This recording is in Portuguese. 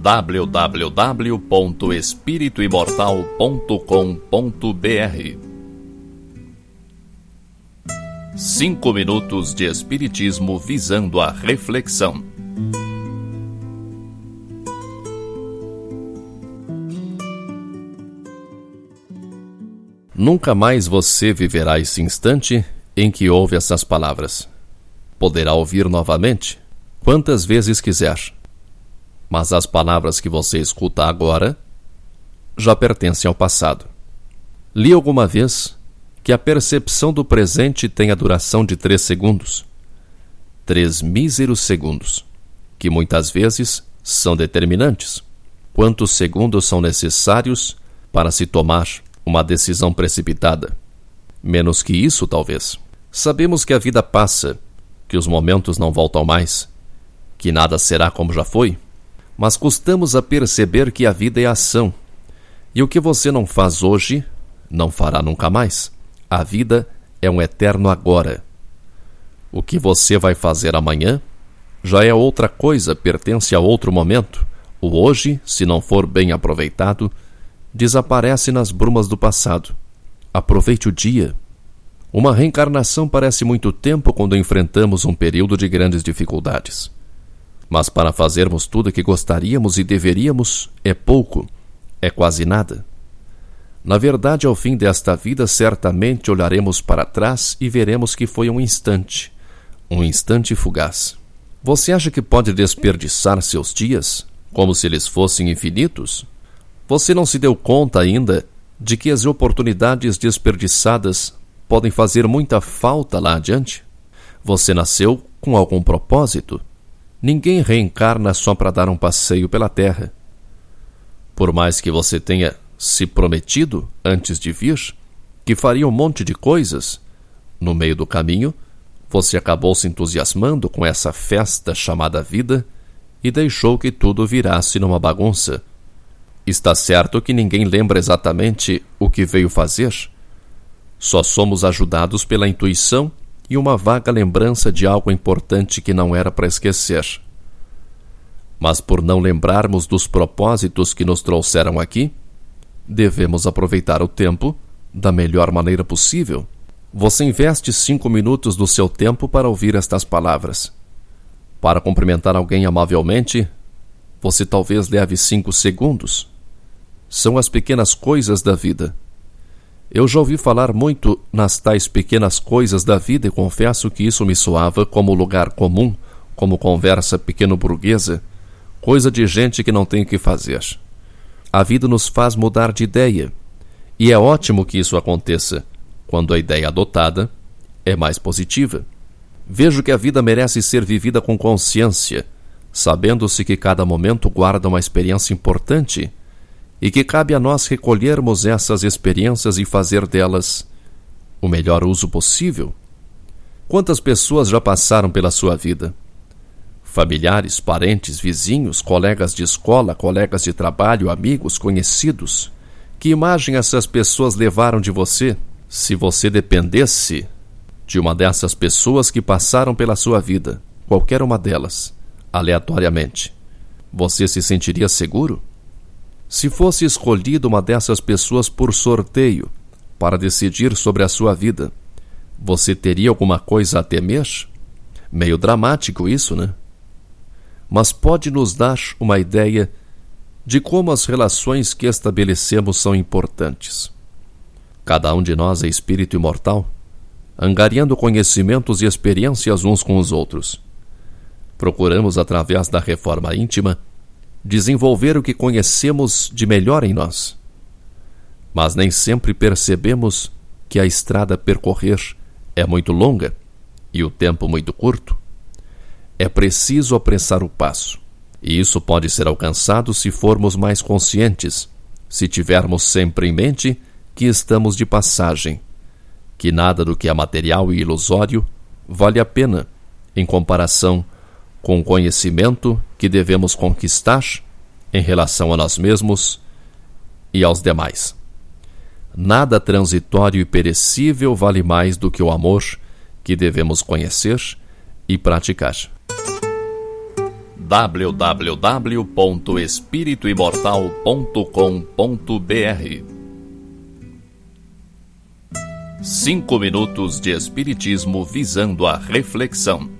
www.espirituimortal.com.br Cinco minutos de Espiritismo visando a reflexão. Nunca mais você viverá esse instante em que ouve essas palavras. Poderá ouvir novamente, quantas vezes quiser. Mas as palavras que você escuta agora já pertencem ao passado. Li alguma vez que a percepção do presente tem a duração de três segundos. Três míseros segundos, que muitas vezes são determinantes. Quantos segundos são necessários para se tomar uma decisão precipitada? Menos que isso, talvez. Sabemos que a vida passa, que os momentos não voltam mais, que nada será como já foi, mas custamos a perceber que a vida é ação, e o que você não faz hoje, não fará nunca mais. A vida é um eterno agora. O que você vai fazer amanhã já é outra coisa, pertence a outro momento. O hoje, se não for bem aproveitado, desaparece nas brumas do passado. Aproveite o dia. Uma reencarnação parece muito tempo quando enfrentamos um período de grandes dificuldades. Mas para fazermos tudo o que gostaríamos e deveríamos, é pouco, é quase nada. Na verdade, ao fim desta vida, certamente olharemos para trás e veremos que foi um instante, um instante fugaz. Você acha que pode desperdiçar seus dias como se eles fossem infinitos? Você não se deu conta ainda de que as oportunidades desperdiçadas podem fazer muita falta lá adiante? Você nasceu com algum propósito. Ninguém reencarna só para dar um passeio pela Terra. Por mais que você tenha se prometido, antes de vir, que faria um monte de coisas, no meio do caminho, você acabou se entusiasmando com essa festa chamada vida e deixou que tudo virasse numa bagunça Está certo que ninguém lembra exatamente o que veio fazer. Só somos ajudados pela intuição e uma vaga lembrança de algo importante que não era para esquecer. Mas por não lembrarmos dos propósitos que nos trouxeram aqui, devemos aproveitar o tempo da melhor maneira possível. Você investe cinco minutos do seu tempo para ouvir estas palavras. Para cumprimentar alguém amavelmente, você talvez leve cinco segundos. São as pequenas coisas da vida. Eu já ouvi falar muito nas tais pequenas coisas da vida e confesso que isso me soava como lugar comum, como conversa pequeno-burguesa, coisa de gente que não tem o que fazer. A vida nos faz mudar de ideia, e é ótimo que isso aconteça, quando a ideia adotada é mais positiva. Vejo que a vida merece ser vivida com consciência, sabendo-se que cada momento guarda uma experiência importante e que cabe a nós recolhermos essas experiências e fazer delas o melhor uso possível. Quantas pessoas já passaram pela sua vida? Familiares, parentes, vizinhos, colegas de escola, colegas de trabalho, amigos, conhecidos. Que imagem essas pessoas levaram de você? Se você dependesse de uma dessas pessoas que passaram pela sua vida, qualquer uma delas, aleatoriamente, você se sentiria seguro? Se fosse escolhida uma dessas pessoas por sorteio para decidir sobre a sua vida, você teria alguma coisa a temer? Meio dramático isso, né? Mas pode nos dar uma ideia de como as relações que estabelecemos são importantes. Cada um de nós é espírito imortal, angariando conhecimentos e experiências uns com os outros. Procuramos, através da reforma íntima, desenvolver o que conhecemos de melhor em nós. Mas nem sempre percebemos que a estrada a percorrer é muito longa e o tempo muito curto. É preciso apressar o passo, e isso pode ser alcançado se formos mais conscientes, se tivermos sempre em mente que estamos de passagem, que nada do que é material e ilusório vale a pena em comparação com o conhecimento que devemos conquistar em relação a nós mesmos e aos demais. Nada transitório e perecível vale mais do que o amor que devemos conhecer e praticar. www.espirituimortal.com.br Cinco minutos de Espiritismo visando a reflexão.